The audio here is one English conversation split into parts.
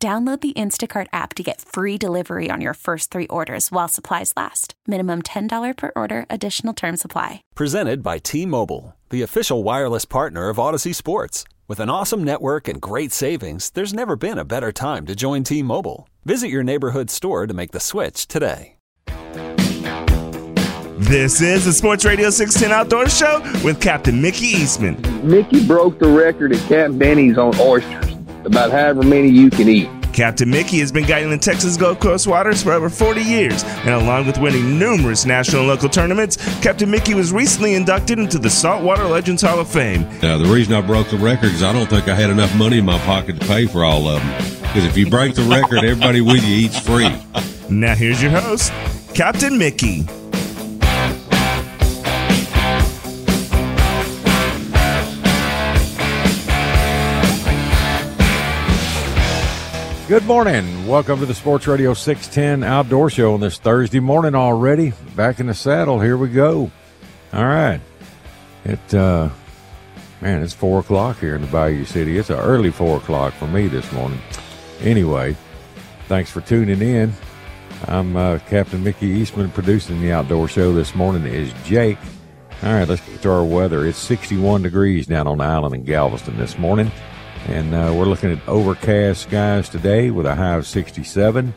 Download the Instacart app to get free delivery on your first three orders while supplies last. Minimum $10 per order, additional term supply. Presented by T Mobile, the official wireless partner of Audacy Sports. With an awesome network and great savings, there's never been a better time to join T Mobile. Visit your neighborhood store to make the switch today. This is the Sports Radio 610 Outdoor Show with Captain Mickey Eastman. Mickey broke the record at Camp Benny's on oysters about however many you can eat. Captain Mickey has been guiding the Texas Gulf Coast waters for over 40 years, and along with winning numerous national and local tournaments, Captain Mickey was recently inducted into the Saltwater Legends Hall of Fame. Now, the reason I broke the record is I don't think I had enough money in my pocket to pay for all of them. Because if you break the record, everybody with you eats free. Now here's your host, Captain Mickey. Good morning. Welcome to the Sports Radio 610 Outdoor Show on this Thursday morning already. Back in the saddle. Here we go. All right. It, uh, man, it's four o'clock here in the Bayou City. It's an early four o'clock for me this morning. Anyway, thanks for tuning in. I'm uh, Captain Mickey Eastman. Producing the outdoor show this morning is Jake. All right, let's get to our weather. It's 61 degrees down on the island in Galveston this morning. And uh, we're looking at overcast skies today with a high of 67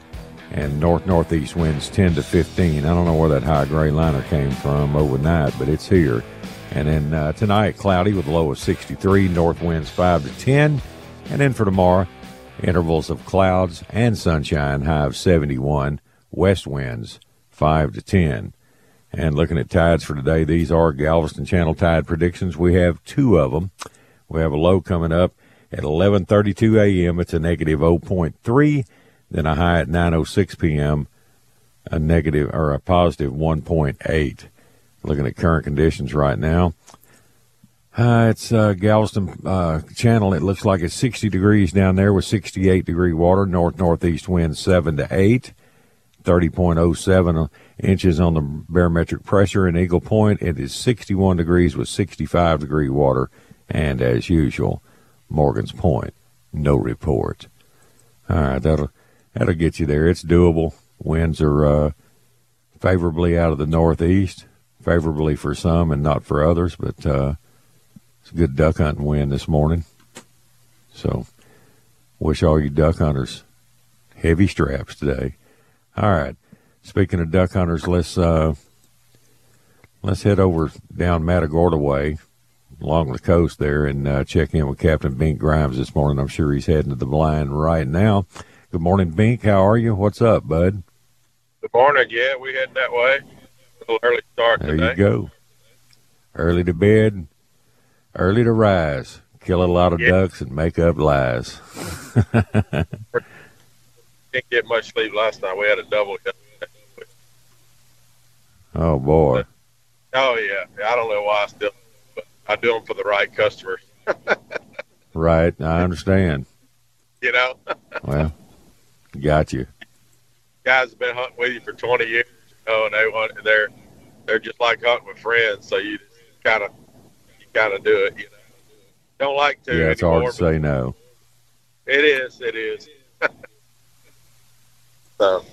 and north northeast winds 10 to 15. I don't know where that high gray liner came from overnight, but it's here. And then uh, tonight, cloudy with a low of 63, north winds 5 to 10. And then for tomorrow, intervals of clouds and sunshine, high of 71, west winds 5 to 10. And looking at tides for today, these are Galveston Channel tide predictions. We have two of them. We have a low coming up at 11:32 a.m. It's a negative 0.3. Then a high at 9:06 p.m. A negative or a positive 1.8. Looking at current conditions right now. Uh, it's uh, Galveston uh, Channel. It looks like it's 60 degrees down there with 68 degree water. North northeast wind 7 to 8. 30.07 inches on the barometric pressure in Eagle Point. It is 61 degrees with 65 degree water. And as usual, Morgan's Point. No report. All right, that'll that'll get you there. It's doable. Winds are uh, favorably out of the northeast, favorably for some and not for others, but uh, it's a good duck hunting wind this morning. So, wish all you duck hunters heavy straps today. All right. Speaking of duck hunters, let's uh, let's head over down Matagorda way along the coast there and uh, check in with Captain Bink Grimes this morning. I'm sure he's heading to the blind right now. Good morning, Bink. How are you? What's up, bud? Good morning. Yeah, we heading that way. A little early start there today. you go. Early to bed, early to rise. Kill a lot of Yeah. ducks and make up lies. Didn't get much sleep last night. We had a double. oh boy. Oh yeah, I don't know why I still, I do them for the right customers. Right. I understand. You know, Well, got you. guys have been hunting with you for 20 years, you know, and they want they're they're just like hunting with friends. So you kind of you kind of do it. You know, don't like to. Yeah, it's anymore, hard to say no. It is. It is. so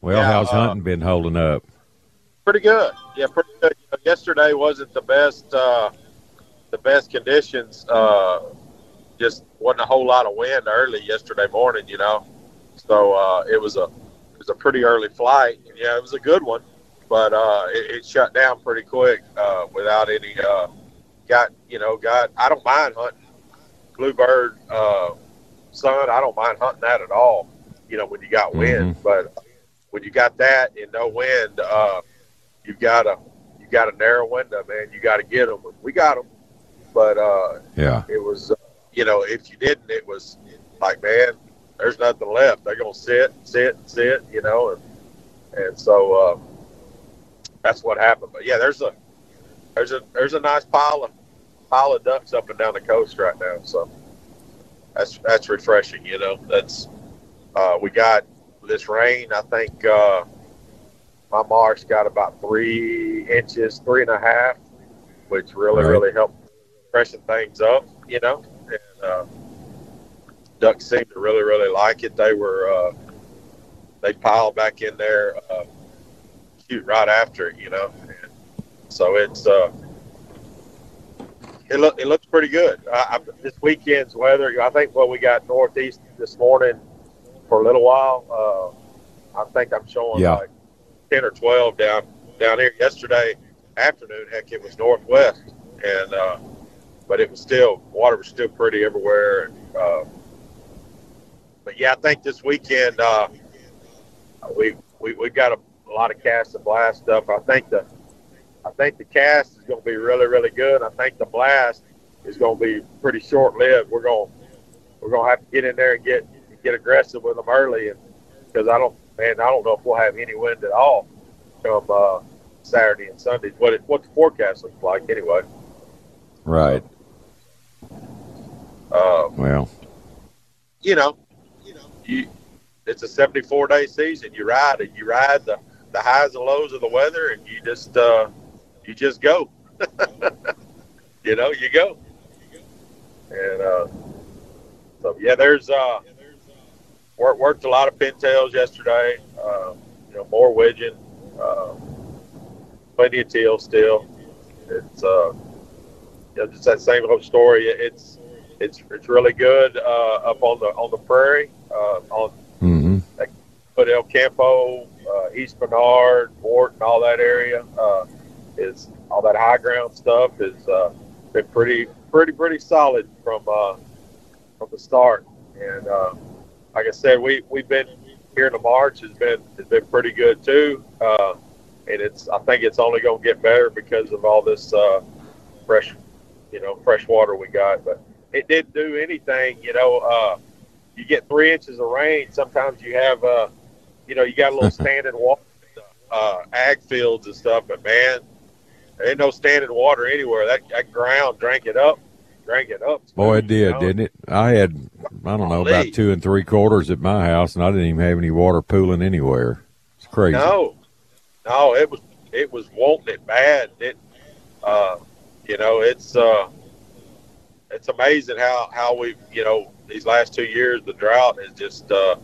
Well, Yeah, how's uh, hunting been holding up? Pretty good. Yeah, pretty good. You know, yesterday wasn't the best uh, the best conditions. Uh, just wasn't a whole lot of wind early yesterday morning. You know, so uh, it was a it was a pretty early flight. And, yeah, it was a good one, but uh, it, it shut down pretty quick uh, without any. Uh, got you know got I don't mind hunting bluebird uh, sun. I don't mind hunting that at all. You know when you got wind, but when you got that and no wind, uh, you got a you got a narrow window, man. You got to get them. We got them, but uh, Yeah. it was uh, you know if you didn't, it was like man, there's nothing left. They're gonna sit, sit, sit, you know, and and so uh, that's what happened. But yeah, there's a there's a there's a nice pile of pile of ducks up and down the coast right now. So that's that's refreshing. You know, that's uh, we got this rain. I think uh, my marsh got about three inches, three and a half, which really Right. really helped freshen things up. You know, and uh, ducks seemed to really really like it. They were uh, they piled back in there, uh, shoot right after it. You know, and so it's. Uh, it, look, it looks pretty good. I, I, this weekend's weather, I think what we got northeast this morning for a little while. Uh, I think I'm showing Yeah. like 10 or 12 down down here. Yesterday afternoon, heck, it was northwest, and uh, but it was still water was still pretty everywhere. Uh, but yeah, I think this weekend uh, we we we got a, a lot of cast and blast stuff. I think the I think the cast is going to be really, really good. I think the blast is going to be pretty short lived. We're going we're going to have to get in there and get get aggressive with them early, and because I don't man, I don't know if we'll have any wind at all come uh, Saturday and Sunday. What it, what the forecast looks like anyway. Right. Uh, Well, you know, you know, you, it's a 74 day season. You ride it. You ride the the highs and lows of the weather, and you just uh, you just go. you know, you go. And uh, so yeah, there's uh, worked worked a lot of pintails yesterday. Uh, you know, more widgeon, uh, plenty of teal still. It's uh, you know, just that same old story. It's it's it's really good uh, up on the on the prairie uh, on hmm but El Campo, uh, East Bernard, Morton, all that area uh, is all that high ground stuff has uh, been pretty, pretty, pretty solid from uh, from the start. And uh, like I said, we we've been here in the March has been has been pretty good too. Uh, and it's I think it's only going to get better because of all this uh, fresh, you know, fresh water we got. But it didn't do anything, you know. Uh, you get three inches of rain. Sometimes you have, uh, you know, you got a little standing water, uh, ag fields and stuff. But man, there ain't no standing water anywhere. That, that ground drank it up, drank it up. boy, it you did, know? didn't it? I had, I don't know, about two and three quarters at my house, and I didn't even have any water pooling anywhere. It's crazy. No, no, it was it was wanting it bad. It, uh, you know, it's uh, it's amazing how how we've you know these last two years the drought is just uh,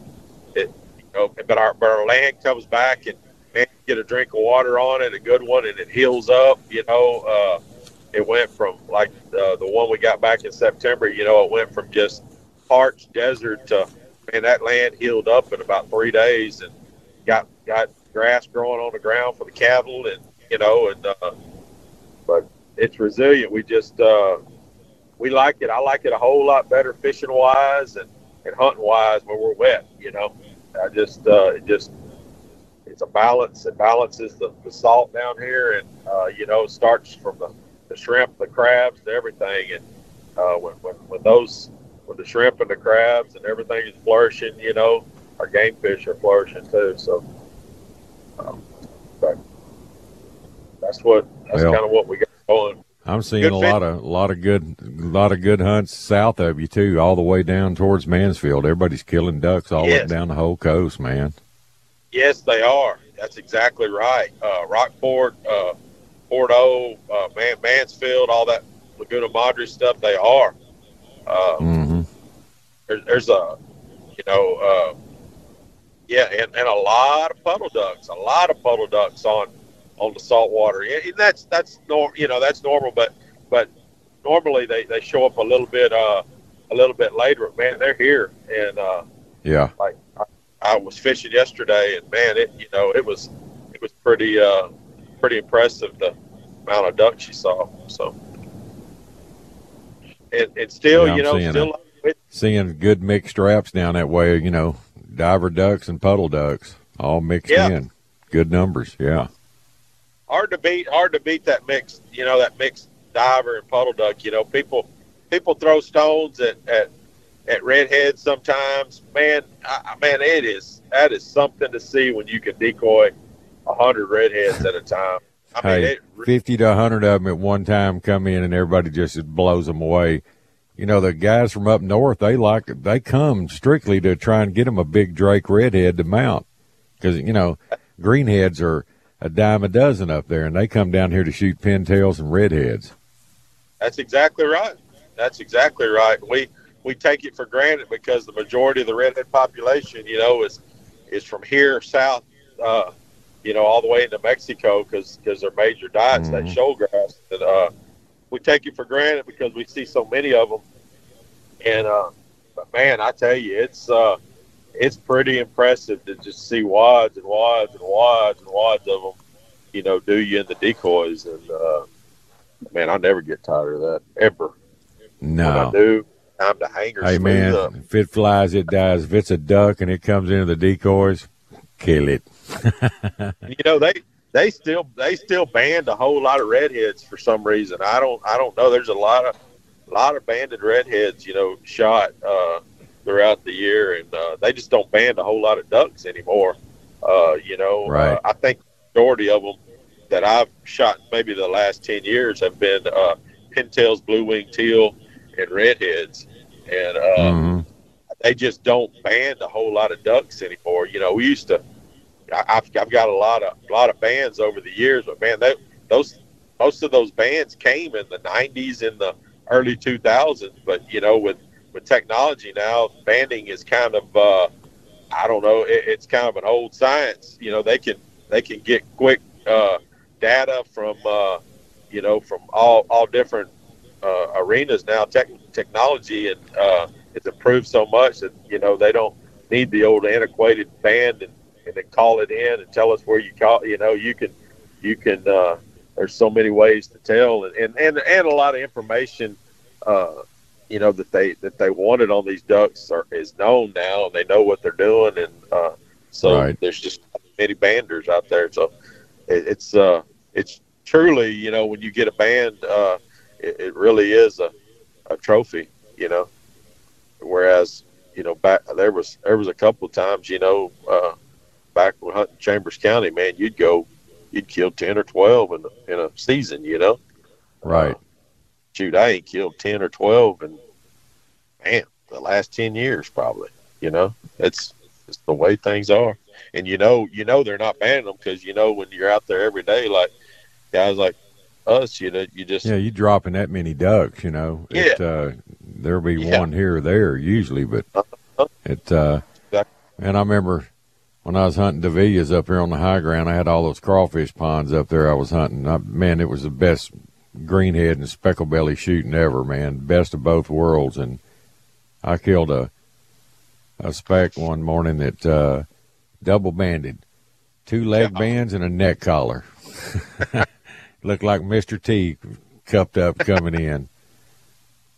it you know, but our but our land comes back and man, you get a drink of water on it, a good one, and it heals up. You know, uh, it went from like uh, the one we got back in September. You know, it went from just parched desert to man, that land healed up in about three days and got got grass growing on the ground for the cattle and you know and uh, but it's resilient. We just uh, we like it. I like it a whole lot better fishing wise and, and hunting wise when we're wet. You know, I just uh, it just it's a balance. It balances the, the salt down here and uh, you know starts from the, the shrimp, the crabs, to everything. And uh, when, when when those when the shrimp and the crabs and everything is flourishing, you know, our game fish are flourishing too. So, um, but that's what that's Well, kind of what we got going. I'm seeing Good a lot of, a lot of good, a lot of good hunts south of you too, all the way down towards Mansfield. Everybody's killing ducks all Yes. up down the whole coast, man. Yes, they are. That's exactly right. Uh, Rockport, uh, Porto, uh, Man- Mansfield, all that Laguna Madre stuff, they are. Uh, hmm there's, there's a, you know, uh, yeah, and, and a lot of puddle ducks, a lot of puddle ducks on on the saltwater. Yeah, and that's that's nor you know that's normal, but but normally they, they show up a little bit uh a little bit later. But Man, they're here, and uh, Yeah. like I, I was fishing yesterday, and man, it you know it was it was pretty uh pretty impressive the amount of ducks you saw. So, and and still Yeah, you know still it, Seeing good mixed traps down that way, you know, diver ducks and puddle ducks all mixed Yeah. in. Good numbers. Yeah. hard to beat hard to beat that mixed you know that mixed diver and puddle duck. You know people people throw stones at at at redheads sometimes. Man, I, man, it is that is something to see when you can decoy a hundred redheads at a time. I mean, hey, it, fifty to hundred of them at one time come in, and everybody just blows them away. You know, the guys from up north, they like they come strictly to try and get them a big Drake redhead to mount because you know greenheads are a dime a dozen up there, and they come down here to shoot pintails and redheads. That's exactly right. That's exactly right. We we take it for granted because the majority of the redhead population, you know, is is from here south, uh, you know, all the way into Mexico because because they're major diets mm-hmm. that shoalgrass. And uh, we take it for granted because we see so many of them. And uh, but man, I tell you, it's uh, it's pretty impressive to just see wads and wads and wads and wads of them, you know, do you in the decoys. And uh, man, I never get tired of that ever. No, when I do time to hang her. Hey man, up. if it flies, it dies. If it's a duck and it comes into the decoys, kill it. you know they they still they still band a whole lot of redheads for some reason. I don't I don't know. There's a lot of a lot of banded redheads, you know, shot uh, throughout the year, and uh, they just don't band a whole lot of ducks anymore. Uh, you know, right. Uh, I think majority of them that I've shot maybe the last ten years have been uh, pintails, blue wing teal, and redheads, and uh, mm-hmm. they just don't band a whole lot of ducks anymore. You know, we used to. I've, I've got a lot of a lot of bands over the years, but man, those most of those bands came in the '90s in the early 2000s. But you know, with with technology now, banding is kind of uh, I don't know, it, it's kind of an old science. You know, they can they can get quick uh, data from uh, you know from all all different uh, arenas now. Tech, technology and uh, it's improved so much that you know they don't need the old antiquated band and, and then call it in and tell us where you call. You know, you can you can. Uh, there's so many ways to tell and and and, and a lot of information. Uh, you know that they that they wanted on these ducks are, is known now and they know what they're doing and uh, so right. there's just many banders out there so it, it's uh it's truly you know when you get a band uh it, it really is a, a trophy, you know. Whereas, you know, back there was there was a couple of times, you know, uh, back when hunting Chambers County, man, you'd go, you'd kill ten or twelve in a, in a season, you know. Right. Uh, shoot, I ain't killed ten or twelve in, man, the last ten years probably. You know, it's it's the way things are, and you know, you know they're not banning them because you know when you're out there every day, like guys like us, you know, you just yeah, you dropping that many ducks, you know. Yeah. It, uh, there'll be yeah. one here or there usually, but uh-huh. it. Uh, exactly. And I remember when I was hunting Davillas up here on the high ground, I had all those crawfish ponds up there. I was hunting. I, man, it was the best greenhead and speckle belly shooting ever, man. Best of both worlds. And I killed a a speck one morning that uh, double banded, two leg bands and a neck collar. looked like Mr. T cupped up coming in.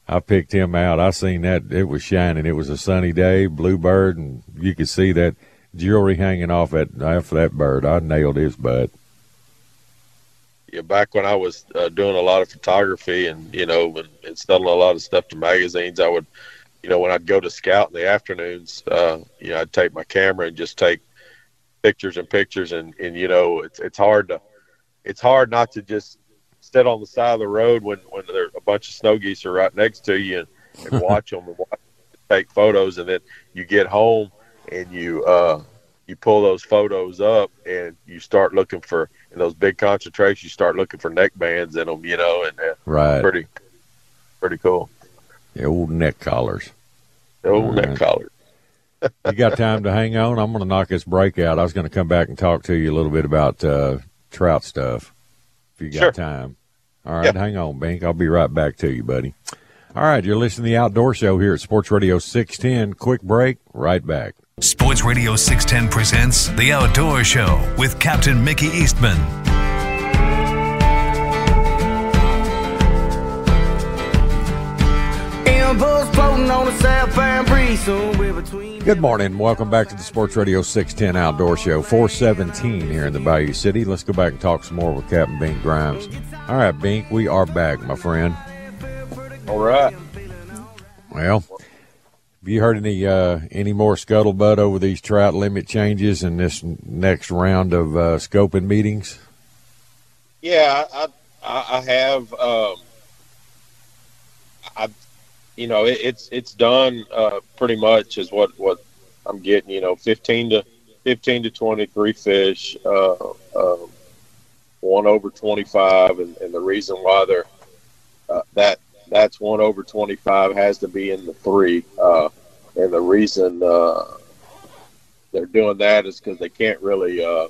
I picked him out. I seen that it was shining. It was a sunny day, bluebird, and you could see that jewelry hanging off that off that bird. I nailed his butt. Yeah, back when I was uh, doing a lot of photography and you know and, and selling a lot of stuff to magazines, I would, you know, when I'd go to scout in the afternoons, uh, you know, I'd take my camera and just take pictures and pictures, and and you know, it's it's hard to it's hard not to just sit on the side of the road when when there a bunch of snow geese are right next to you and, and watch them and watch, take photos, and then you get home and you uh, you pull those photos up and you start looking for in those big concentrations. You start looking for neck bands in them, you know, and uh, right, pretty pretty cool. The old neck collars. The old neck collars. you got time to hang on? I'm going to knock this break out. I was going to come back and talk to you a little bit about uh, trout stuff if you got sure. time. All right, hang on, Bink. I'll be right back to you, buddy. All right, you're listening to the Outdoor Show here at Sports Radio 610. Quick break, right back. Sports Radio 610 presents The Outdoor Show with Captain Mickey Eastman. Good morning. Welcome back to the Sports Radio 610 Outdoor Show, 417 here in the Bayou City. Let's go back and talk some more with Captain Bink Grimes. All right, Bink, we are back, my friend. All right. Well, Have you heard any uh, any more scuttlebutt over these trout limit changes in this next round of uh, scoping meetings? Yeah, I I, I have. Um, I, you know, it, it's it's done uh, pretty much is what what I'm getting. You know, fifteen to fifteen to twenty three fish, uh, um, one over twenty five, and, and the reason why they're uh, that that's one over 25 has to be in the three. Uh, and the reason uh, they're doing that is because they can't really uh,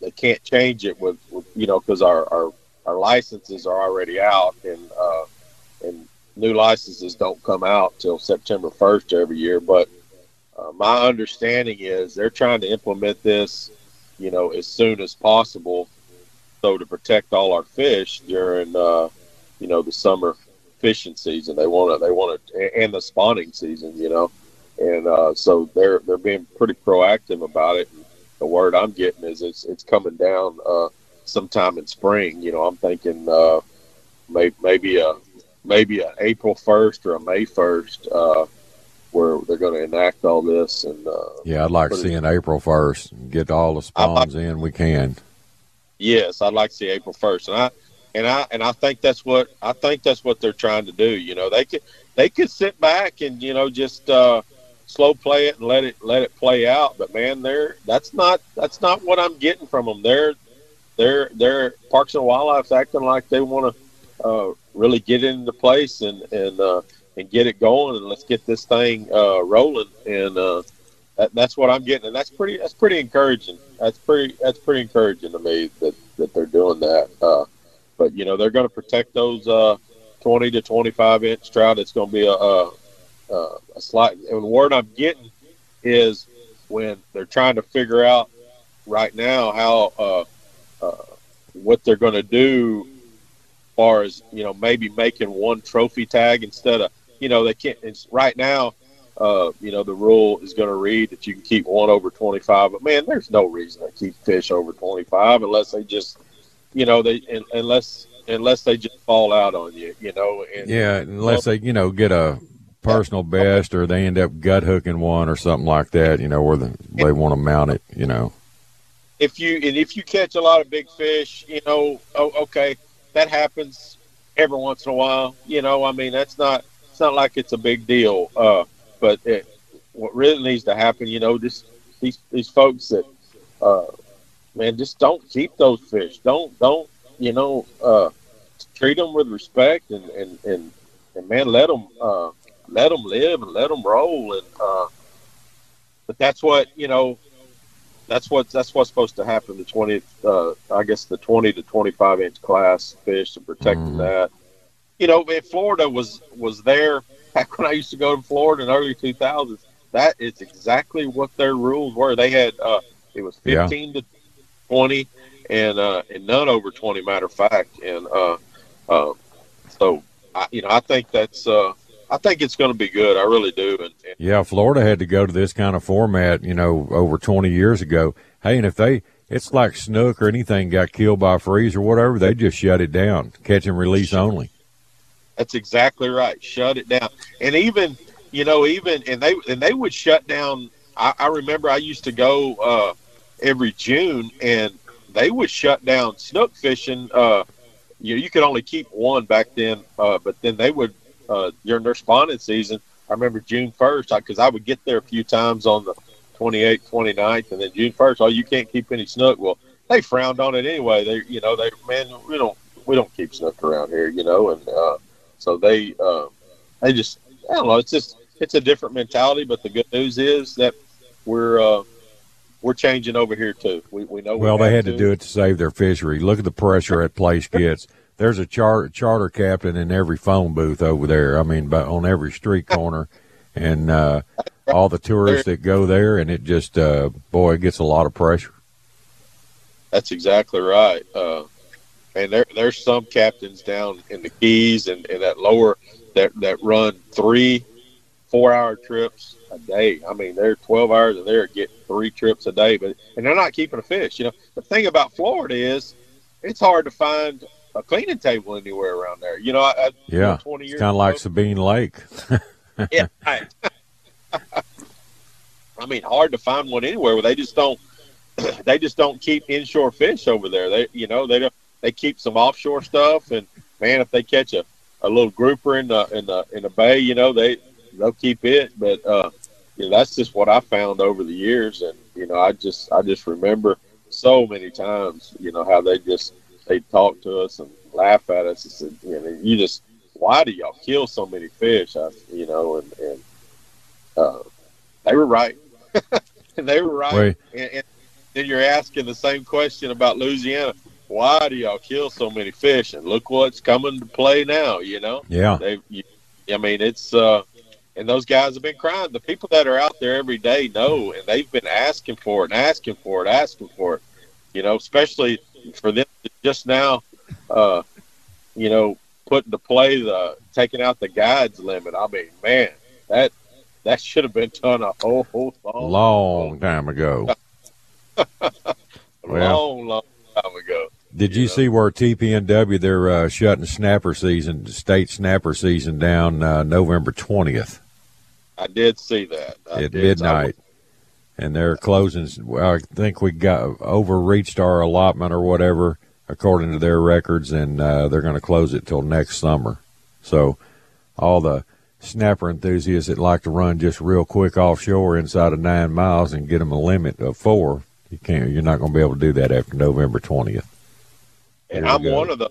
they can't change it with, with you know because our, our our licenses are already out and uh, and new licenses don't come out till September 1st every year. But uh, my understanding is they're trying to implement this, you know, as soon as possible, so to protect all our fish during uh, you know the summer fishing season. They want to they want to and the spawning season, you know, and uh, so they're they're being pretty proactive about it. And the word I'm getting is it's it's coming down uh, sometime in spring. You know, I'm thinking uh, maybe maybe a maybe a April first or a May first. Uh, where they're going to enact all this, and uh, yeah, I'd like to see in April first and get all the spawns like, in we can. Yes, I'd like to see April first, and I and I and I think that's what I think that's what they're trying to do. You know, they could they could sit back and you know just uh, slow play it and let it let it play out. But man, they're that's not that's not what I'm getting from them. They're they're they're Parks and Wildlife's acting like they want to uh, really get into place and and uh, and get it going and let's get this thing uh, rolling. And uh, that, that's what I'm getting, and that's pretty that's pretty encouraging. That's pretty that's pretty encouraging to me that that they're doing that. Uh, but you know they're going to protect those uh, 20 to 25 inch trout. It's going to be a, a, a slight. And the word I'm getting is when they're trying to figure out right now how uh, uh, what they're going to do, as far as you know, maybe making one trophy tag instead of you know they can't. It's right now. Uh, you know, the rule is going to read that you can keep one over 25, but man, there's no reason to keep fish over 25 unless they just you know, they unless unless they just fall out on you, you know. And, yeah, unless well, they, you know, get a personal best or they end up gut hooking one or something like that, you know, where the, they want to mount it, you know. If you and if you catch a lot of big fish, you know, oh, okay, that happens every once in a while. You know, I mean, that's not it's not like it's a big deal. Uh, but it, what really needs to happen, you know, just these these folks that uh, man, just don't keep those fish. Don't don't you know uh, treat them with respect and and and, and man, let them uh, let them live and let them roll. And uh, but that's what you know. That's what that's what's supposed to happen. The twenty, uh, I guess, the twenty to twenty-five inch class fish and protecting mm. that. You know, in Florida was was there back when I used to go to Florida in early two thousands. That is exactly what their rules were. They had uh, it was fifteen yeah. to 20 and uh, and none over 20 matter of fact. And uh, uh, so I, you know I think that's uh, I think it's going to be good. I really do. And, and, yeah Florida had to go to this kind of format you know over 20 years ago. Hey and if they it's like snook or anything got killed by a freeze or whatever they just shut it down catch and release only. That's exactly right. Shut it down. And even you know even and they and they would shut down I, I remember I used to go uh, every June, and they would shut down snook fishing. Uh, you you could only keep one back then, uh, but then they would uh, during their spawning season. I remember June first because I, I would get there a few times on the 28th, 29th, and then June first. Oh, you can't keep any snook. Well, they frowned on it anyway. They, you know, they man, we don't we don't keep snook around here, you know, and uh, so they uh, they just I don't know. It's just it's a different mentality. But the good news is that we're uh, we're changing over here too. We, we know. Well, we they had to. to. do it to save their fishery. Look at the pressure that place gets. There's a char- charter captain in every phone booth over there. I mean, on every street corner, and uh, all the tourists that go there, and it just, uh, boy, it gets a lot of pressure. That's exactly right. Uh, and there, there's some captains down in the Keys and, and that lower that that run three, four hour trips a day. I mean, they're 12 hours and they're getting three trips a day, but and they're not keeping a fish. You know, the thing about Florida is it's hard to find a cleaning table anywhere around there. You know, I, yeah, 20 years it's kind of like Sabine Lake. yeah, right. I mean, hard to find one anywhere where they just don't they just don't keep inshore fish over there. They you know they don't they keep some offshore stuff and man, if they catch a, a little grouper in the in the in the bay, you know they they'll keep it. But uh, you know that's just what I found over the years, and you know I just I just remember so many times, you know how they just they talk to us and laugh at us and said, you know, you just why do y'all kill so many fish? I, you know, and and uh, they were right. they were right. And, and then you're asking the same question about Louisiana. Why do y'all kill so many fish? And look what's coming to play now. You know. Yeah. They. I mean, it's. uh and those guys have been crying. The people that are out there every day know, and they've been asking for it, and asking for it, asking for it. You know, especially for them just now, uh, you know, putting to play the taking out the guides limit. I mean, man, that that should have been done a whole, whole long, long time ago. well, long, long time ago. Did you, you know? see where TPNW they're uh, shutting snapper season, state snapper season down uh, November twentieth? I did see that I at midnight, and they're closing. I think we got overreached our allotment or whatever according to their records, and uh, they're going to close it till next summer. So, all the snapper enthusiasts that like to run just real quick offshore inside of nine miles and get them a limit of four, you can't. You're not going to be able to do that after November twentieth. And I'm one of the.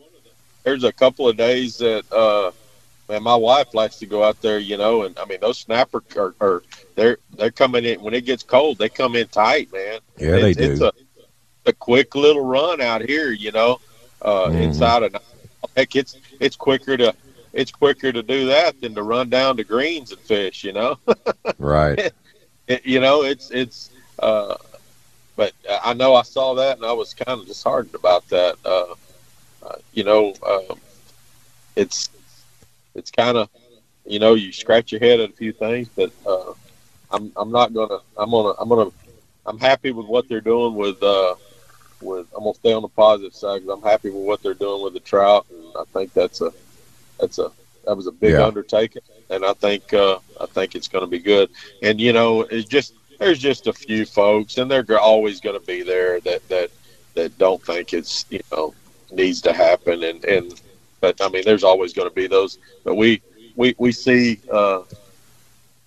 There's a couple of days that uh, man, my wife likes to go out there, you know, and I mean those snapper are, are they're they're coming in when it gets cold. They come in tight, man. Yeah, it's, they do. It's a, a quick little run out here, you know, uh, mm-hmm. inside of heck, it's it's quicker to it's quicker to do that than to run down to greens and fish, you know. right. It, you know, it's it's. Uh, but I know I saw that and I was kind of disheartened about that. Uh, uh, you know, um, it's it's kind of, you know, you scratch your head at a few things, but uh, I'm I'm not gonna I'm gonna I'm gonna I'm happy with what they're doing with uh, with I'm gonna stay on the positive side because I'm happy with what they're doing with the trout, and I think that's a that's a that was a big yeah. undertaking, and I think uh, I think it's going to be good. And you know, it's just there's just a few folks, and they're always going to be there that that that don't think it's you know needs to happen, and and but I mean, there's always going to be those. But we we we see uh,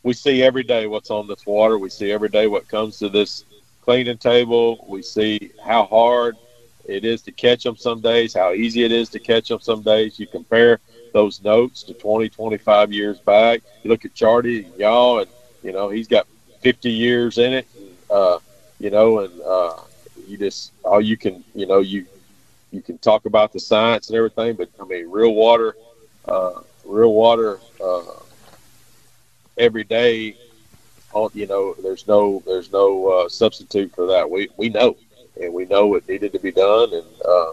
we see every day what's on this water. We see every day what comes to this cleaning table. We see how hard it is to catch them some days, how easy it is to catch them some days. You compare those notes to 20, 25 years back. You look at Charlie and y'all, and you know he's got 50 years in it. And, uh, you know, and uh, you just all you can, you know, you you can talk about the science and everything, but I mean, real water, uh, real water, uh, every day. You know, there's no there's no uh, substitute for that. We we know, and we know it needed to be done, and uh,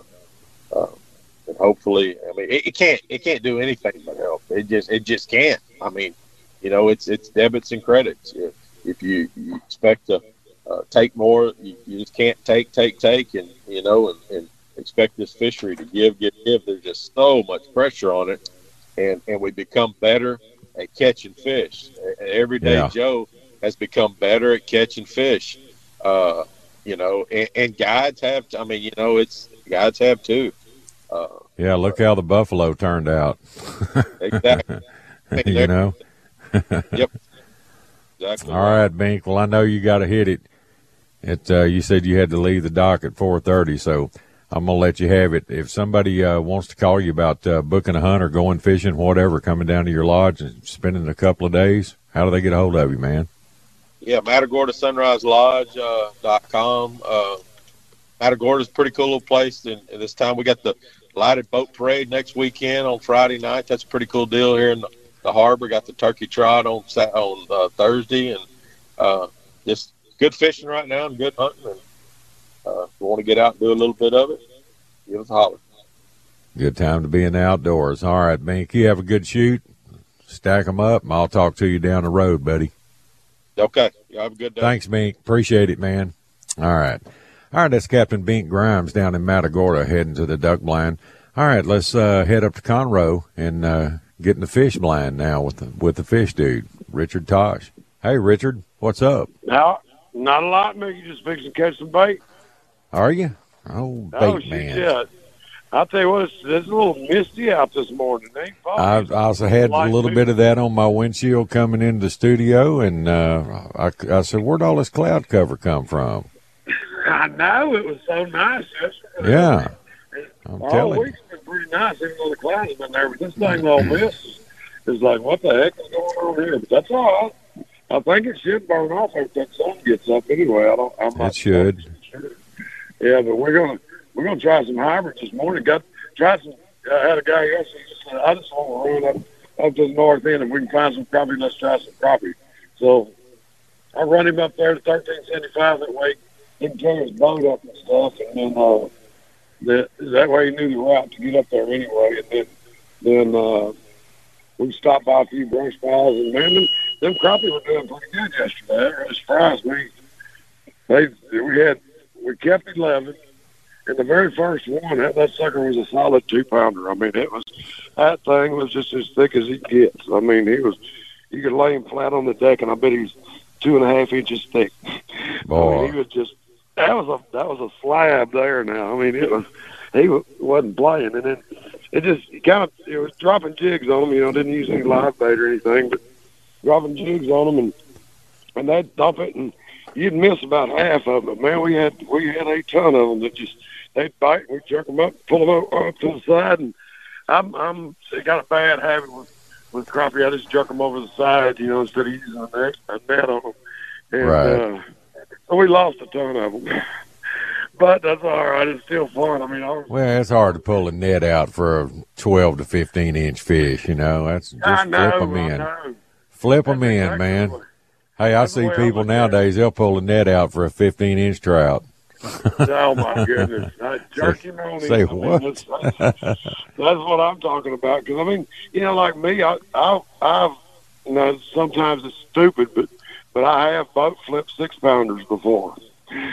uh, and hopefully, I mean, it, it can't it can't do anything but help. It just it just can't. I mean, you know, it's it's debits and credits. If, if you, you expect to uh, take more, you, you just can't take, take, take, and you know, and, and expect this fishery to give, give, give. There's just so much pressure on it, and and we become better at catching fish. Everyday yeah. Joe has become better at catching fish. Uh, you know, and, and guides have. I mean, you know, it's guides have too. Uh, yeah, look how the buffalo turned out. exactly. you know. yep. Exactly. All right, Bink. Well, I know you got to hit it. It. Uh, you said you had to leave the dock at four thirty, so I'm gonna let you have it. If somebody uh, wants to call you about uh, booking a hunt or going fishing, whatever, coming down to your lodge and spending a couple of days, how do they get a hold of you, man? Yeah, Matagorda Sunrise Lodge uh, dot com. Uh, is a pretty cool little place, and, and, this time we got the lighted boat parade next weekend on Friday night. That's a pretty cool deal here in the, the harbor. Got the turkey trot on on uh, Thursday, and uh, just good fishing right now and good hunting. And uh, if you want to get out and do a little bit of it, give us a holler. Good time to be in the outdoors. All right, Bink, you have a good shoot. Stack them up, and I'll talk to you down the road, buddy. Okay. You have a good day. Thanks, Bink. Appreciate it, man. All right. All right, that's Captain Bink Grimes down in Matagorda heading to the duck blind. All right, let's uh, head up to Conroe and uh, get in the fish blind now with the, with the fish dude, Richard Tatsch. Hey, Richard, what's up? Now, not a lot, Mickey. Just fixing to catch some bait. Are you? Oh, bait oh, man. I'll tell you what, it's, it's a little misty out this morning. I. I also had a little bit of that on my windshield coming into the studio, and uh, I, I said, "Where'd all this cloud cover come from?" I know it was so nice yesterday. Yeah, I'm All telling you. week's been pretty nice, even though the clouds have been there. But this thing all this is like, what the heck is going on here? But that's all right. I think it should burn off if that sun gets up anyway. I don't. I'm not It should. sure. Yeah, but we're gonna we're gonna try some hybrids this morning. Got tried some. I had a guy yesterday. Just said, I just want to run up up to the north end and we can find some crappie. Let's try some crappie. So I run him up there to thirteen seventy five. That way he can carry his boat up and stuff, and then uh, that that way he knew the route to get up there anyway. And then then uh, we stopped by a few brush piles, and man, them, them crappie were doing pretty good yesterday. Really surprised me. They we had we kept eleven. And the very first one, that, that sucker was a solid two pounder. I mean, it was that thing was just as thick as it gets. I mean, he was you could lay him flat on the deck, and I bet he's two and a half inches thick. I mean, he was just that was a that was a slab there. Now, I mean, it was he wasn't playing, and then it just kind of it was dropping jigs on him. You know, didn't use any live bait or anything, but dropping jigs on him, and and they'd dump it, and you'd miss about half of them. Man, we had we had a ton of them that just they'd bite, and we'd jerk them up, pull them up, up to the side, and I'm I'm I got a bad habit with with crappie. I just jerk them over the side, you know, instead of using a net, a net on them. And, Right. Uh, so we lost a ton of them. But that's all right. It's still fun. I mean, I, well, it's hard to pull a net out for a twelve to fifteen inch fish. You know, that's just I know, flip them in, flip them That's in, exactly man. Hey, I see people look at it. nowadays; they'll pull a net out for a fifteen inch trout. Oh my goodness! I jerk him on say. I mean, what? that's, that's, that's what I'm talking about. Because I mean, you know, like me, I, I, I've, you know, sometimes it's stupid, but but I have boat flipped six pounders before.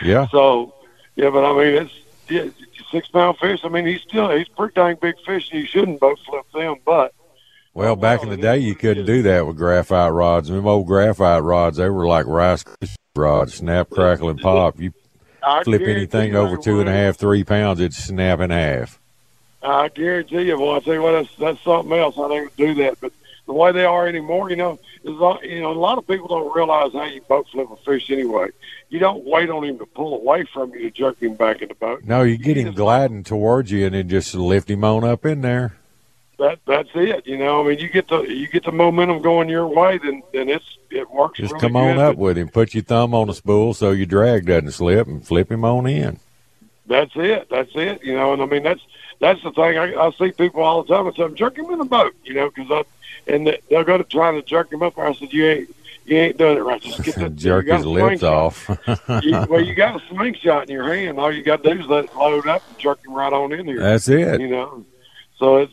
Yeah, So yeah, but I mean, it's yeah, six pound fish. I mean, he's still he's pretty dang big fish, and you shouldn't boat flip them. But Well, back in the day, you couldn't do that with graphite rods. Them old graphite rods, they were like rice rods, snap, crackle, and pop. You flip anything over two and a half, three pounds, it'd snap in half. I guarantee you, boy. I tell you what, that's that's something else. I don't do that, but the way they are anymore, you know, is you know, a lot of people don't realize how you boat flip a fish anyway. You don't wait on him to pull away from you to jerk him back in the boat. No, you get him gliding towards you and then just lift him on up in there. That that's it. You know, I mean, you get the you get the momentum going your way, then then it's it works. Just really come on good, up with him. Put your thumb on the spool so your drag doesn't slip and flip him on in. That's it. That's it. You know, and I mean that's that's the thing. I, I see people all the time. I said, jerk him in the boat. You know, because I and they- they'll go to trying to jerk him up. I said, you ain't you ain't doing it right. Just get that Jerk his lips off. you, well, you got a slingshot in your hand. All you got to do is let it load up and jerk him right on in there. That's it. You know, so it's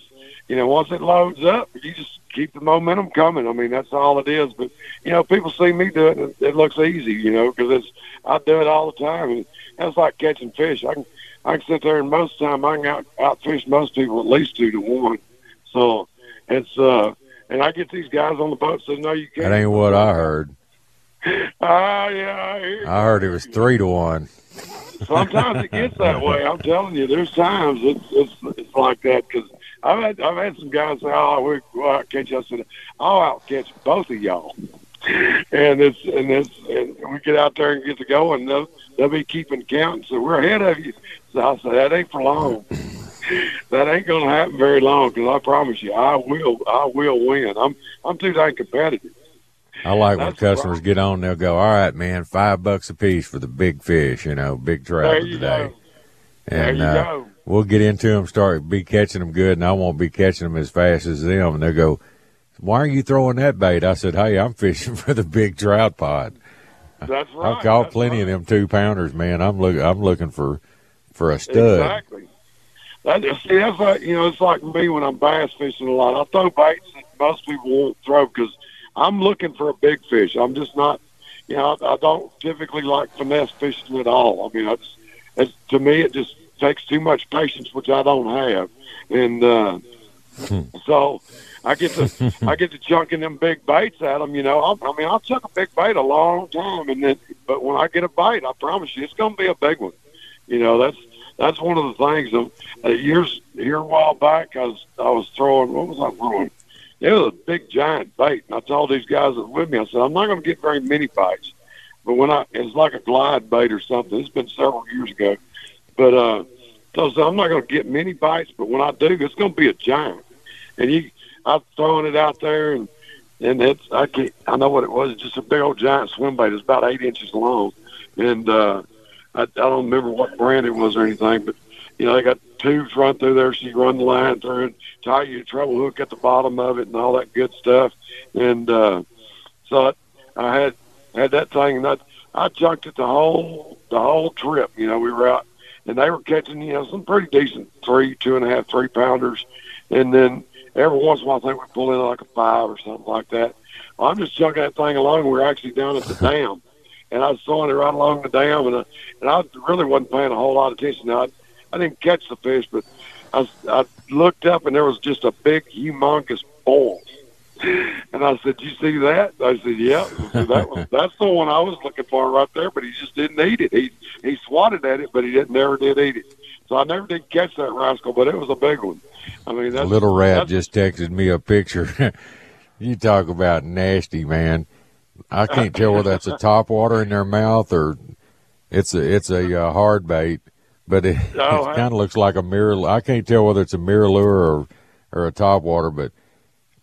you know once it loads up, you just keep the momentum coming. I mean, that's all it is. But you know, people see me do it, and it, looks easy. You know, because it's I do it all the time, and that's like catching fish. I can I can sit there and most of the time I can out outfish most people at least two to one. So it's uh. And I get these guys on the boat say, "No, you can't." That ain't what I heard. Ah, yeah, I hear. I heard it was three to one. Sometimes it gets that way. I'm telling you, there's times it's it's it's like that because I've had I've had some guys say, "Oh, we go out catch us," and I'll out catch both of y'all. And it's and it's and we get out there and get to go, and they'll they'll be keeping count. So we're ahead of you. So I say that ain't for long. that ain't gonna happen very long because I promise you, I will I will win. I'm I'm too dang competitive. I like when That's the customers get on, they'll go, All right, man, five bucks a piece for the big fish, you know, big trout There of you the day. go. There And you uh, go. We'll get into them, start be catching them good, and I won't be catching them as fast as them. And they'll go, Why are you throwing that bait? I said, Hey, I'm fishing for the big trout pod. That's right. I've caught That's plenty right. of them two pounders, man. I'm looking, I'm looking for, for a stud. Exactly. That, see, that's like you know, it's like me when I'm bass fishing a lot. I throw baits that most people won't throw because I'm looking for a big fish. I'm just not, you know, I, I don't typically like finesse fishing at all. I mean, it's, it's to me it just takes too much patience, which I don't have. And uh, so I get to I get to chunking them big bites at them. You know, I, I mean, I'll chuck a big bite a long time, and then but when I get a bite, I promise you, it's going to be a big one. You know, that's that's one of the things. Of uh, years here a while back, I was I was throwing. What was I throwing? It was a big giant bait, and I told these guys that were with me, I said, I'm not going to get very many bites, but when I it's like a glide bait or something. It's been several years ago, but uh, so I'm not going to get many bites, but when I do, it's going to be a giant. And you, I'm throwing it out there, and and it's I can't I know what it was. It's just a big old giant swim bait. It's about eight inches long, and uh, I, I don't remember what brand it was or anything, but you know they got tubes run through there, so you run the line through it, tie your treble hook at the bottom of it, and all that good stuff. And uh, so I, I had had that thing, and I I chunked it the whole the whole trip. You know, we were out, and they were catching you know some pretty decent three, two and a half, three pounders, and then every once in a while I think we pull in like a five or something like that. Well, I'm just chunking that thing along. We're actually down at the dam, and I was throwing it right along the dam, and I, and I really wasn't paying a whole lot of attention. Now, I, I didn't catch the fish, but I, I looked up and there was just a big, humongous bull. And I said, "You see that?" I said, "Yeah." I said, that was that's the one I was looking for right there, but he just didn't eat it. He he swatted at it, but he didn't never did eat it. So I never did catch that rascal, but it was a big one. I mean, that's, little rat that's, just texted me a picture. you talk about nasty, man. I can't tell whether that's a top water in their mouth or it's a it's a uh, hard bait, but it, Oh, it kind of looks like a mirror. I can't tell whether it's a mirror lure or or a top water, but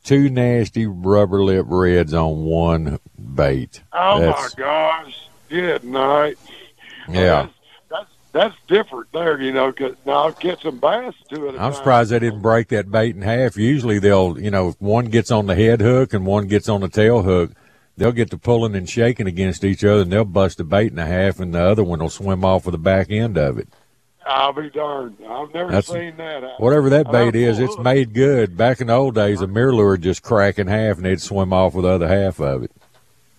two nasty rubber lip reds on one bait. Oh That's- my gosh! Good night. Yeah. That's, that's that's different there, you know. Cause now I'll catch some bass to it. I'm surprised they didn't break that bait in half. Usually they'll, you know, if one gets on the head hook and one gets on the tail hook, they'll get to pulling and shaking against each other and they'll bust the bait in half and the other one will swim off with the back end of it. I'll be darned. I've never That's- seen that. I- Whatever that bait is, it's made good. Back in the old days, a mirror lure would just crack in half and they'd swim off with the other half of it.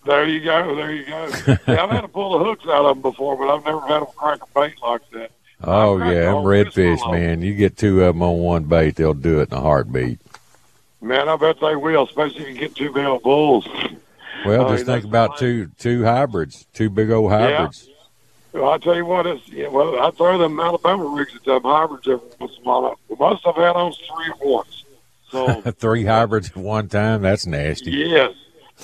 There you go. There you go. yeah, I've had to pull the hooks out of them before, but I've never had them crack a bait like that. Oh cracked yeah, this redfish, man. You get two of them on one bait, they'll do it in a heartbeat. Man, I bet they will, especially if you get two male bulls. Well, just yeah, think about two two hybrids, two big old hybrids. Well, I tell you what, it's yeah, well, I throw them Alabama rigs at them hybrids every once in a while. Most I've had on three at once. So Three hybrids at one time. That's nasty. yes,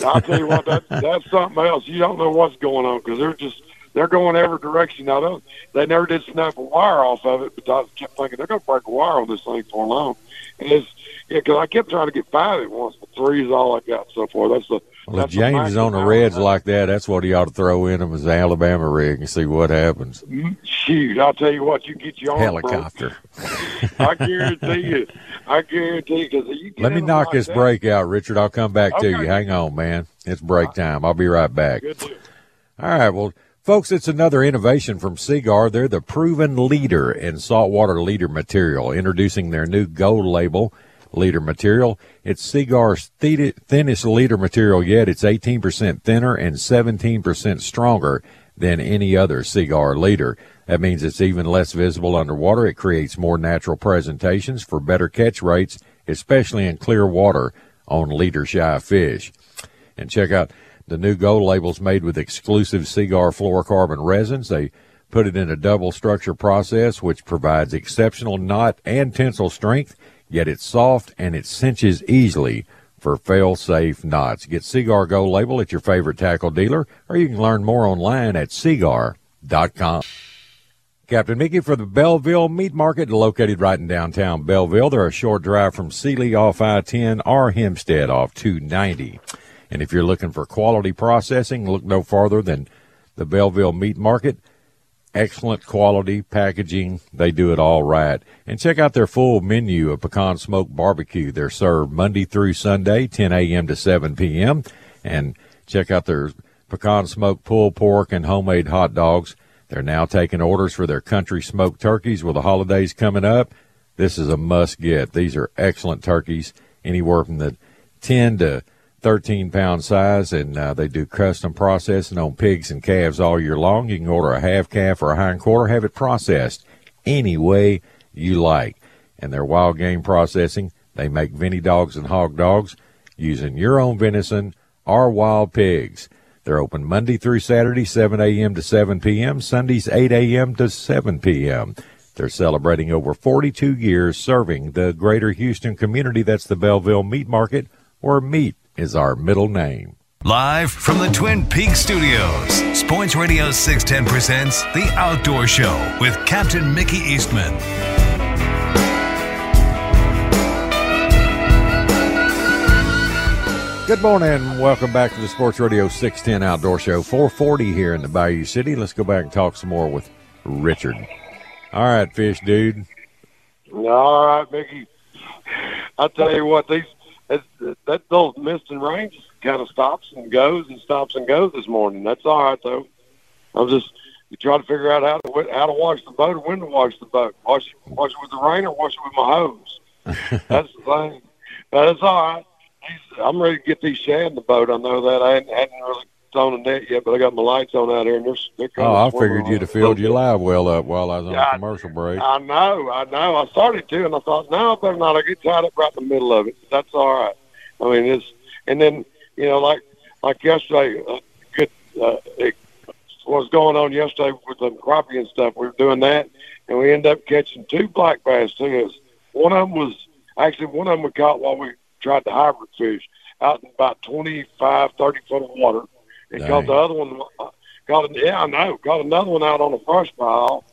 I'll tell you what, that that's something else. You don't know what's going on because they're just they're going every direction. Now they they never did snap a wire off of it, but I kept thinking they're going to break a wire on this thing for long. And it's yeah, because I kept trying to get five at once, but three is all I got so far. That's the Well, if James is on the reds like that, that's what he ought to throw in him as the Alabama rig and see what happens. Shoot, I'll tell you what, you get your. Helicopter. I guarantee you. I guarantee you because you get Let me knock like this that, break out, Richard. I'll come back to you. Hang on, man. It's break time. I'll be right back. All right. Well, folks, it's another innovation from Seaguar. They're the proven leader in saltwater leader material, introducing their new gold label leader material. It's Seaguar's thi- thinnest leader material yet. It's 18% thinner and 17% stronger than any other Seaguar leader. That means it's even less visible underwater. It creates more natural presentations for better catch rates, especially in clear water on leader shy fish. And check out the new gold labels made with exclusive Seaguar fluorocarbon resins. They put it in a double structure process, which provides exceptional knot and tensile strength, yet it's soft and it cinches easily for fail safe knots. Get Seaguar Go label at your favorite tackle dealer, or you can learn more online at seaguar.com. Captain Mickey for the Belleville Meat Market, located right in downtown Belleville. They're a short drive from Sealy off I 10 or Hempstead off 290. And if you're looking for quality processing, look no farther than the Belleville Meat Market. Excellent quality packaging. They do it all right. And check out their full menu of pecan smoked barbecue. They're served Monday through Sunday, 10 a.m. to 7 p.m. And check out their pecan smoked pulled pork and homemade hot dogs. They're now taking orders for their country smoked turkeys with the holidays coming up. This is a must get. These are excellent turkeys, anywhere from the 10 to 13 pound size, and uh, they do custom processing on pigs and calves all year long. You can order a half calf or a hind quarter, have it processed any way you like. And their wild game processing, They make Vinny dogs and hog dogs using your own venison or wild pigs. They're open Monday through Saturday, 7 a.m. to 7 p.m., Sundays, 8 a.m. to 7 p.m. They're celebrating over 42 years serving the greater Houston community. That's the Belleville Meat Market, where meat is our middle name. Live from the Twin Peaks studios, Sports Radio 610 presents The Outdoor Show with Captain Mickey Eastman. Good morning. Welcome back to the Sports Radio 610 Outdoor Show. 440 here in the Bayou City. Let's go back and talk some more with Richard. All right, fish dude. All right, Mickey. I tell you what, these that, that those mist and rain just kind of stops and goes and stops and goes this morning. That's all right though. I'm just you try to figure out how to how to wash the boat or when to wash the boat. Wash wash it with the rain or wash it with my hose. That's the thing. But it's all right. I'm ready to get these shad in the boat. I know that. I hadn't, hadn't really thrown a net yet, but I got my lights on out here, and they're, they're Oh, I figured you'd have filled your live well up while I was on Yeah, a commercial break. I know, I know. I started to, and I thought, no, I better not. I get tied up right in the middle of it. That's all right. I mean, it's and then you know, like like yesterday, uh, good. Uh, it, what's going on yesterday with the crappie and stuff? We were doing that, and we ended up catching two black bass too. Was, one of them was actually one of them we caught while we tried to hybrid fish out in about 25, 30 foot of water, and Dang. caught the other one. uh, Caught an, yeah, I know. Caught another one out on a brush pile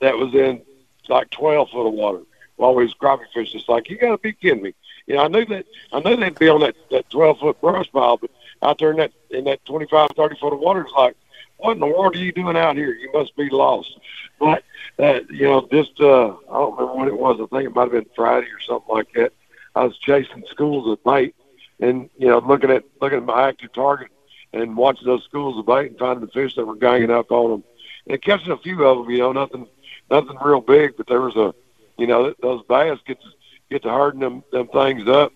that was in like 12 foot of water while we was crappie fishing. It's like you got to be kidding me. You know, I knew that I knew they'd be on that that 12 foot brush pile, but out there in that in that 25, 30 foot of water, it's like, what in the world are you doing out here? You must be lost. But uh, you know, just uh, I don't remember when it was. I think it might have been Friday or something like that. I was chasing schools of bait, and you know, looking at looking at my active target and watching those schools of bait and finding the fish that were ganging up on them, and catching a few of them. You know, nothing nothing real big, but there was a, you know, those bass get to, get to herding them them things up,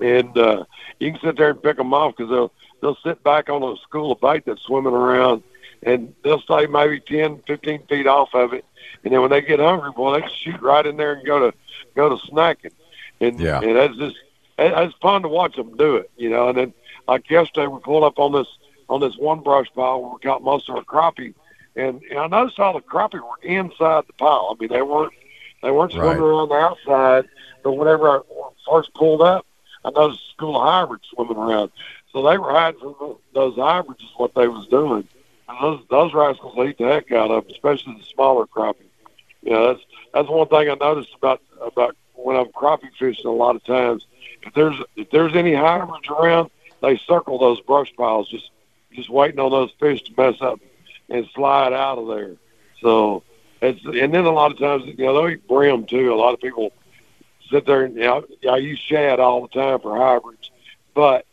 and uh, you can sit there and pick them off because they'll they'll sit back on a school of bait that's swimming around, and they'll stay maybe 10, 15 feet off of it, and then when they get hungry, boy, they shoot right in there and go to go to snacking, and Yeah. and that's just it- it's fun to watch them do it, you know. And then like yesterday, we pulled up on this on this one brush pile where we caught most of our crappie, and, and I noticed all the crappie were inside the pile. I mean, they weren't they weren't swimming Right. around the outside. But whenever I first pulled up, I noticed a school of hybrids swimming around. So they were hiding from the, those hybrids is what they was doing. And those those rascals eat the heck out of, 'em, especially the smaller crappie. You know, that's that's one thing I noticed about about when I'm crappie fishing. A lot of times, if there's if there's any hybrids around, they circle those brush piles, just just waiting on those fish to mess up and slide out of there. So it's and then a lot of times you know they'll eat brim too. A lot of people sit there and you know, I use shad all the time for hybrids, but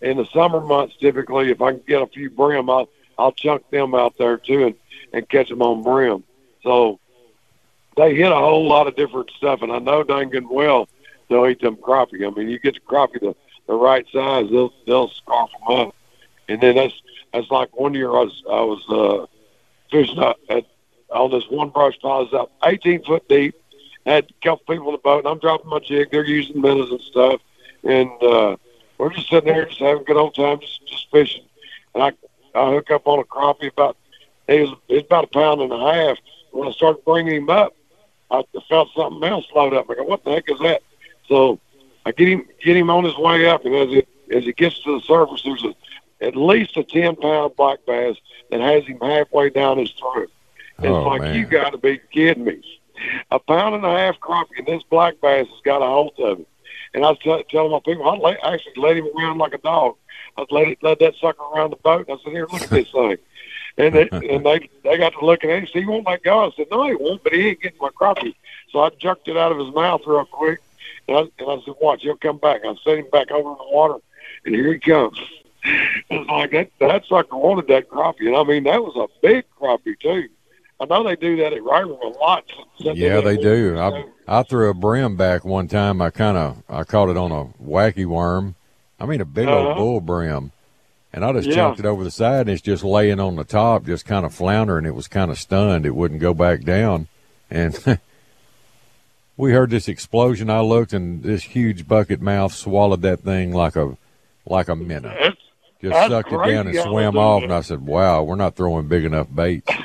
in the summer months typically if I can get a few brim, I'll I'll chunk them out there too and and catch them on brim. So they hit a whole lot of different stuff, and I know dang good well they'll eat them crappie. I mean, you get the crappie the the right size, they'll they'll scarf them up. And then that's that's like one year I was I was uh, fishing out at on this one brush pile. It's up 18 foot deep. Had a couple people in the boat, and I'm dropping my jig. They're using minnows and stuff, and uh, we're just sitting there, just having a good old time, just just fishing. And I I hook up on a crappie about it was it's about a pound and a half. When I started bringing him up, I felt something else float up. I go, what the heck is that? So I get him get him on his way up, and as it as he gets to the surface, there's a at least a ten pound black bass that has him halfway down his throat. It's Oh, like man. you got to be kidding me! A pound and a half crappie, and this black bass has got a hold of it. And I was t- telling my people, I'd let, actually let him around like a dog. I'd let it, let that sucker around the boat. And I said, "Here, look at this thing." And they and they they got to looking at him. See, he won't let go. I said, "No, he won't." But he ain't getting my crappie. So I jerked it out of his mouth real quick, and I, and I said, "Watch, he'll come back." I set him back over in the water, and here he comes. It's like that. That sucker wanted that crappie, and I mean that was a big crappie too. I know they do that at River a lot. Yeah, they do. I I threw a brim back one time. I kind of I caught it on a wacky worm. I mean a big old Uh-huh. bull brim, and I just Yeah. it over the side, and it's just laying on the top, just kind of floundering. It was kind of stunned. It wouldn't go back down, and we heard this explosion. I looked, and this huge bucket mouth swallowed that thing like a like a minnow. Just that's sucked it down and swam off. And I said, "Wow, we're not throwing big enough bait."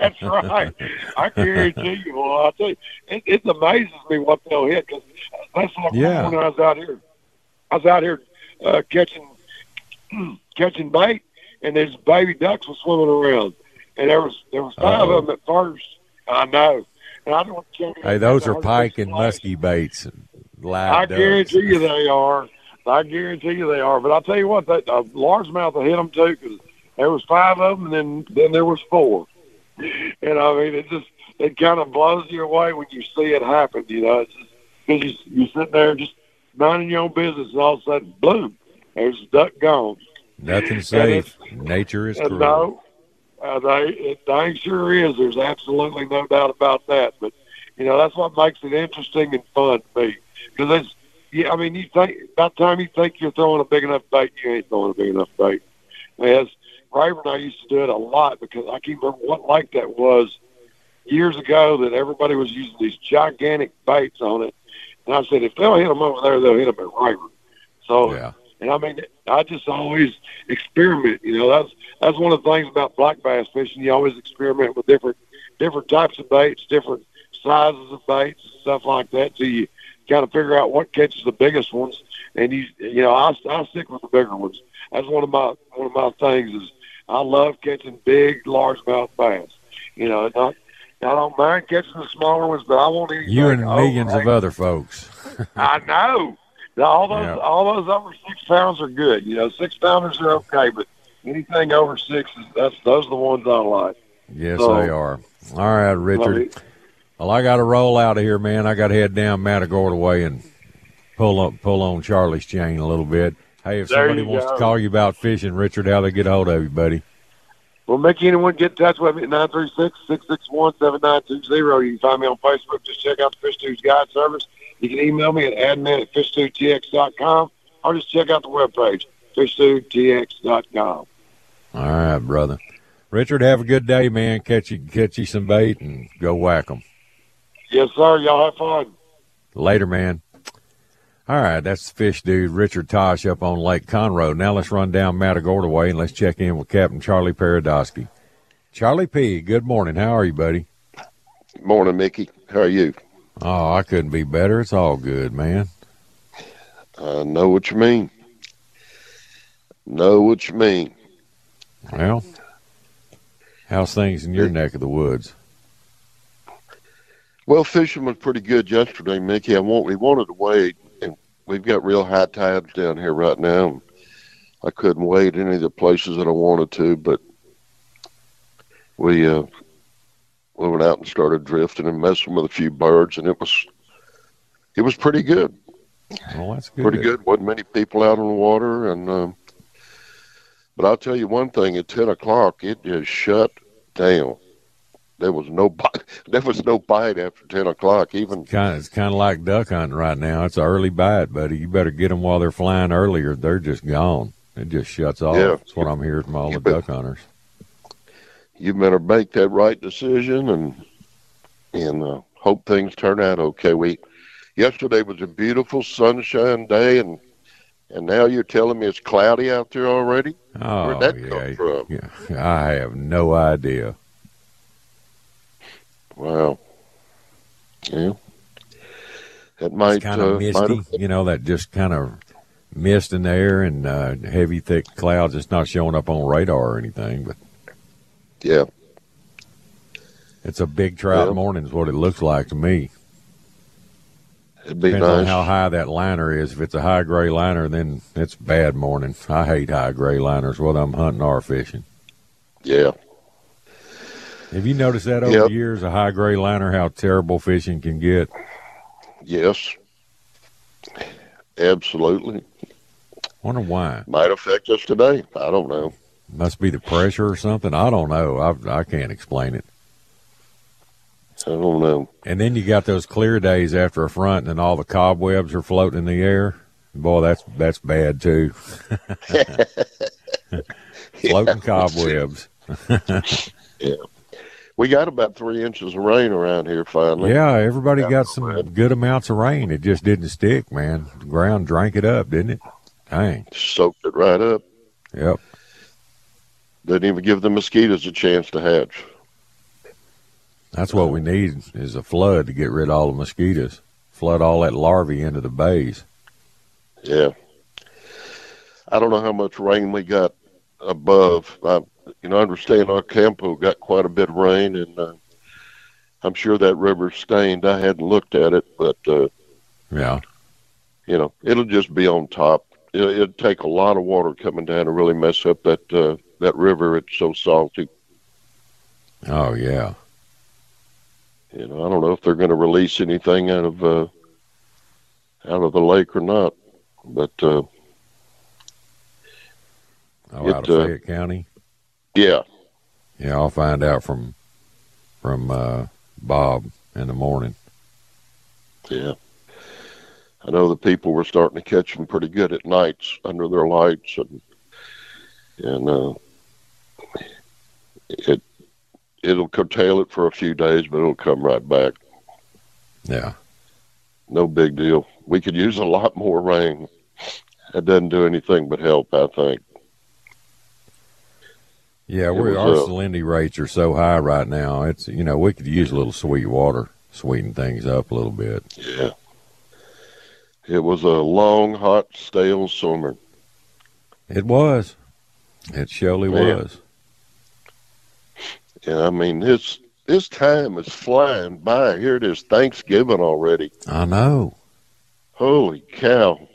That's right. I guarantee you. Well, I tell you, it, it amazes me what they'll hit. Cause that's like Yeah. when I was out here. I was out here uh, catching catching bait, and these baby ducks were swimming around, and there was there was 5 Uh-oh. of them at first. I know, I don't. hey, those are pike and muskie baits. Live I ducks. guarantee you they are. I guarantee you they are. But I'll tell you what, that uh, largemouth will hit them too because there was five of them, and then then there was four. And I mean, it just it kind of blows you away when you see it happen. You know, it's just because you you sitting there just minding your own business, and all of a sudden, boom, there's the duck gone. Nothing safe. Nature is cruel. no, uh, it sure is. There's absolutely no doubt about that. But you know, that's what makes it interesting and fun to me because it's. Yeah, I mean, you think about the time you think you're throwing a big enough bait, you ain't throwing a big enough bait. As Rayburn and I used to do it a lot because I can't remember what like that was years ago that everybody was using these gigantic baits on it. And I said, if they'll hit them over there, they'll hit them at Rayburn. So, Yeah. And I mean, I just always experiment. You know, that's that's one of the things about black bass fishing. You always experiment with different different types of baits, different sizes of baits, stuff like that. So you kind of figure out what catches the biggest ones, and you you know I I stick with the bigger ones. That's one of my one of my things is I love catching big largemouth bass. You know, not I don't mind catching the smaller ones, but I won't anything. You and millions of other folks. I know. All those Yeah. all those over six pounds are good. You know, six pounders are okay, but anything over six is that's those are the ones I like. Yes, So- they are. All right, Richard. Well, I got to roll out of here, man. I got to head down Matagorda way and pull up, pull on Charlie's chain a little bit. Hey, if There somebody wants go. to call you about fishing, Richard, how they get a hold of you, buddy? Well, make anyone get in touch with me at 936-661-7920. You can find me on Facebook. Just check out the Fish Tubes Guide Service. You can email me at admin at fishtubetx.com or just check out the webpage, fishtubetx.com. All right, brother. Richard, have a good day, man. Catch you, catch you some bait and go whack 'em. Yes, sir. Y'all have fun. Later, man. All right, that's the fish dude, Richard Tatsch, up on Lake Conroe. Now let's run down Matagorda Way and let's check in with Captain Charlie Paradowski. Charlie P., good morning. How are you, buddy? Morning, Mickey. How are you? Oh, I couldn't be better. It's all good, man. I know what you mean. Know what you mean. Well, how's things in your neck of the woods? Well, fishing was pretty good yesterday, Mickey. I want we wanted to wait, and we've got real high tides down here right now. I couldn't wait any of the places that I wanted to, but we uh, we went out and started drifting and messing with a few birds, and it was it was pretty good. Well, that's good. pretty good. wasn't many people out on the water, and um, but I'll tell you one thing: at ten o'clock, it just shut down. There was no bite. There was no bite after ten o'clock. Even Kind of, it's kind of like duck hunting right now. It's an early bite, buddy. You better get them while they're flying earlier. They're just gone. It just shuts off. Yeah. That's what I'm hearing from all the duck hunters. You better make that right decision, and and uh, hope things turn out okay. We yesterday was a beautiful sunshine day, and and now you're telling me it's cloudy out there already. Oh, Where'd that yeah. come from? yeah. I have no idea. Wow. Yeah. It might kind of uh, misty, might you know, that just kind of mist in the air and uh, heavy, thick clouds. It's not showing up on radar or anything, but yeah. it's a big trout Yeah. morning, is what it looks like to me. It'd be Depends on how high that liner is. If it's a high gray liner, then it's bad morning. I hate high gray liners, whether I'm hunting or fishing. Yeah. Have you noticed that over Yep. the years, a high gray liner, how terrible fishing can get? Yes. Absolutely. Wonder why. Might affect us today. I don't know. Must be the pressure or something. I don't know. I I can't explain it. I don't know. And then you got those clear days after a front, and all the cobwebs are floating in the air. Boy, that's that's bad too. floating cobwebs. Yeah. we got about three inches of rain around here finally. Yeah, everybody got some good amounts of rain. It just didn't stick, man. The ground drank it up, didn't it? Dang. Soaked it right up. Yep. Didn't even give the mosquitoes a chance to hatch. That's what we need is a flood to get rid of all the mosquitoes. Flood all that larvae into the bays. Yeah. I don't know how much rain we got above. I, you know, I understand our campo got quite a bit of rain, and uh, I'm sure that river's stained. I hadn't looked at it, but uh, yeah, you know, it'll just be on top. It, it'd take a lot of water coming down to really mess up that uh, that river. It's so salty. Oh yeah. You know, I don't know if they're going to release anything out of uh, out of the lake or not, but uh, oh, it, out of uh, Fayette County. Yeah, yeah, I'll find out from from uh, Bob in the morning. Yeah, I know the people were starting to catch them pretty good at nights under their lights, and and uh, it it'll curtail it for a few days, but it'll come right back. Yeah. No big deal. We could use a lot more rain. It doesn't do anything but help, I think. Yeah, we our uh, salinity rates are so high right now. It's you know we could use a little sweet water, sweeten things up a little bit. Yeah, it was a long, hot, stale summer. It was. It surely Man. was. Yeah, I mean this this time is flying by. Here it is, Thanksgiving already. I know. Holy cow!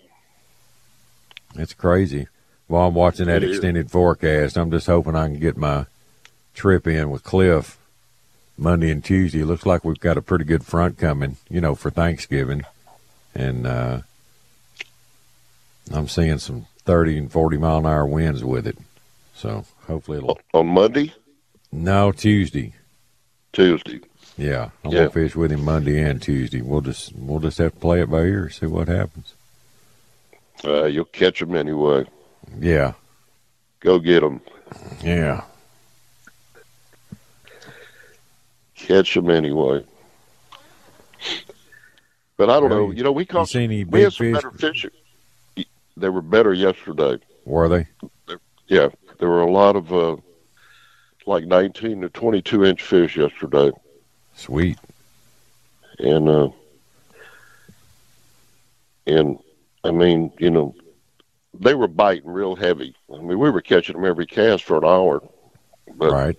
It's crazy. While I'm watching that it extended is. forecast, I'm just hoping I can get my trip in with Cliff Monday and Tuesday. Looks like we've got a pretty good front coming, you know, for Thanksgiving, and uh, I'm seeing some 30 and 40 mile an hour winds with it. So hopefully it'll on Monday. No, Tuesday. Tuesday. Yeah, I'm yeah. gonna fish with him Monday and Tuesday. We'll just we'll just have to play it by ear, see what happens. Uh, you'll catch him anyway. Yeah. Go get him. Yeah. Catch him anyway. But I don't know. You know, we caught you any we had some better fishing. They were better yesterday. Were they? Yeah, there were a lot of uh, like 19 to 22 inch fish yesterday. Sweet. And, uh, and I mean, you know, they were biting real heavy. I mean, we were catching them every cast for an hour. But right.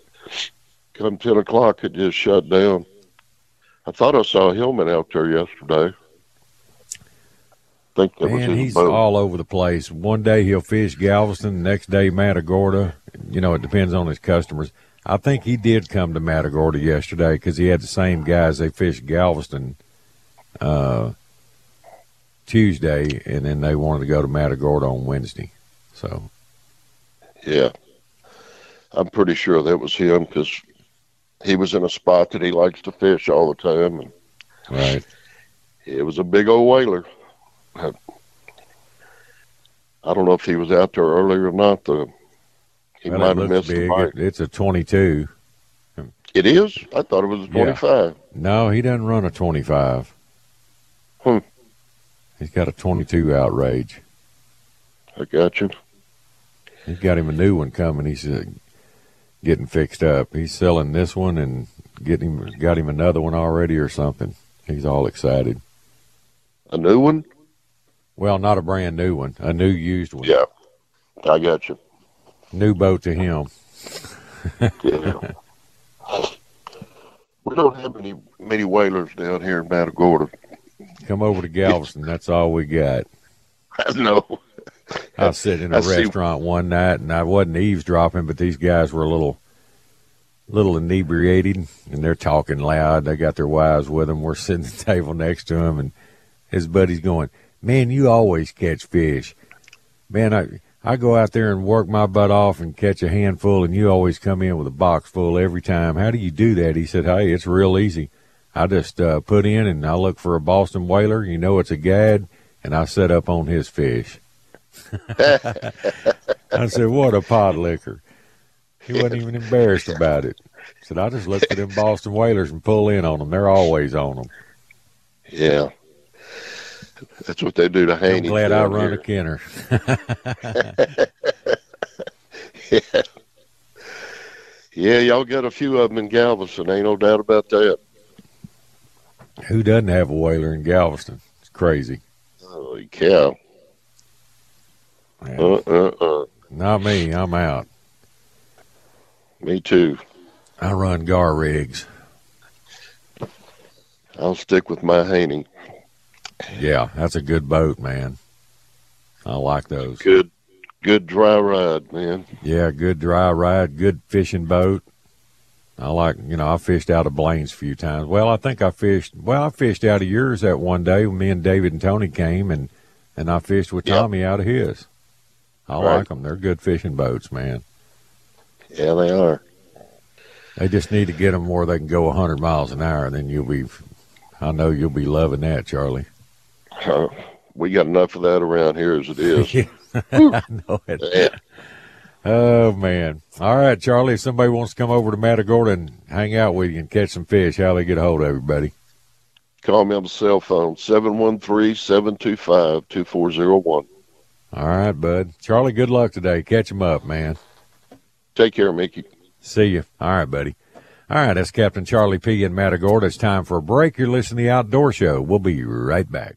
come 10 o'clock, it just shut down. I thought I saw a Hillman out there yesterday. I think that Man, was he's boat. all over the place. One day he'll fish Galveston, the next day Matagorda. You know, it depends on his customers. I think he did come to Matagorda yesterday because he had the same guys they fished Galveston uh, Tuesday, and then they wanted to go to Matagorda on Wednesday. So, yeah, I'm pretty sure that was him because he was in a spot that he likes to fish all the time, and right, it was a big old whaler. I don't know if he was out there earlier or not. Though he well, might have missed big. the bite. It's a 22. It is. I thought it was a 25. Yeah. No, he doesn't run a 25. Hmm. He's got a 22 outrage. I got you. He's got him a new one coming. He's uh, getting fixed up. He's selling this one and getting got him another one already or something. He's all excited. A new one? Well, not a brand new one. A new used one. Yeah, I got you. New boat to him. yeah. We don't have any many whalers down here in Matagorda. Come over to Galveston. That's all we got. I know. I was sitting in a I restaurant see. one night and I wasn't eavesdropping, but these guys were a little, little inebriated and they're talking loud. They got their wives with them. We're sitting at the table next to him and his buddy's going, "Man, you always catch fish." Man, I I go out there and work my butt off and catch a handful, and you always come in with a box full every time. How do you do that? He said, Hey, it's real easy. I just uh, put in and I look for a Boston whaler. You know it's a gad, and I set up on his fish. I said, What a pot liquor. He wasn't even embarrassed about it. said I just look for them Boston Whalers and pull in on them. They're always on them. Yeah. That's what they do to Haynie. I'm glad I run a Kenner. yeah. Yeah, y'all got a few of them in Galveston. Ain't no doubt about that. Who doesn't have a Whaler in Galveston? It's crazy. Holy cow. Uh, uh, uh. Not me. I'm out. Me too. I run gar rigs. I'll stick with my Haynie. Yeah, that's a good boat, man. I like those. Good, good dry ride, man. Yeah, good dry ride, good fishing boat. I like, you know, I fished out of Blaine's a few times. Well, I think I fished. Well, I fished out of yours that one day when me and David and Tony came, and and I fished with Yep. Tommy out of his. I Right. like them. They're good fishing boats, man. Yeah, they are. They just need to get them where they can go 100 miles an hour. And then you'll be, I know you'll be loving that, Charlie. Uh, we got enough of that around here as it is. Yeah. I know it. Oh man! All right, Charlie. If somebody wants to come over to Matagorda and hang out with you and catch some fish, how they get a hold of everybody? Call me on the cell phone, 713-725-2401. All right, bud. Charlie, good luck today. Catch 'em up, man. Take care, Mickey. See you. All right, buddy. All right, that's Captain Charlie P. in Matagorda. It's time for a break. You're listening to the Outdoor Show. We'll be right back.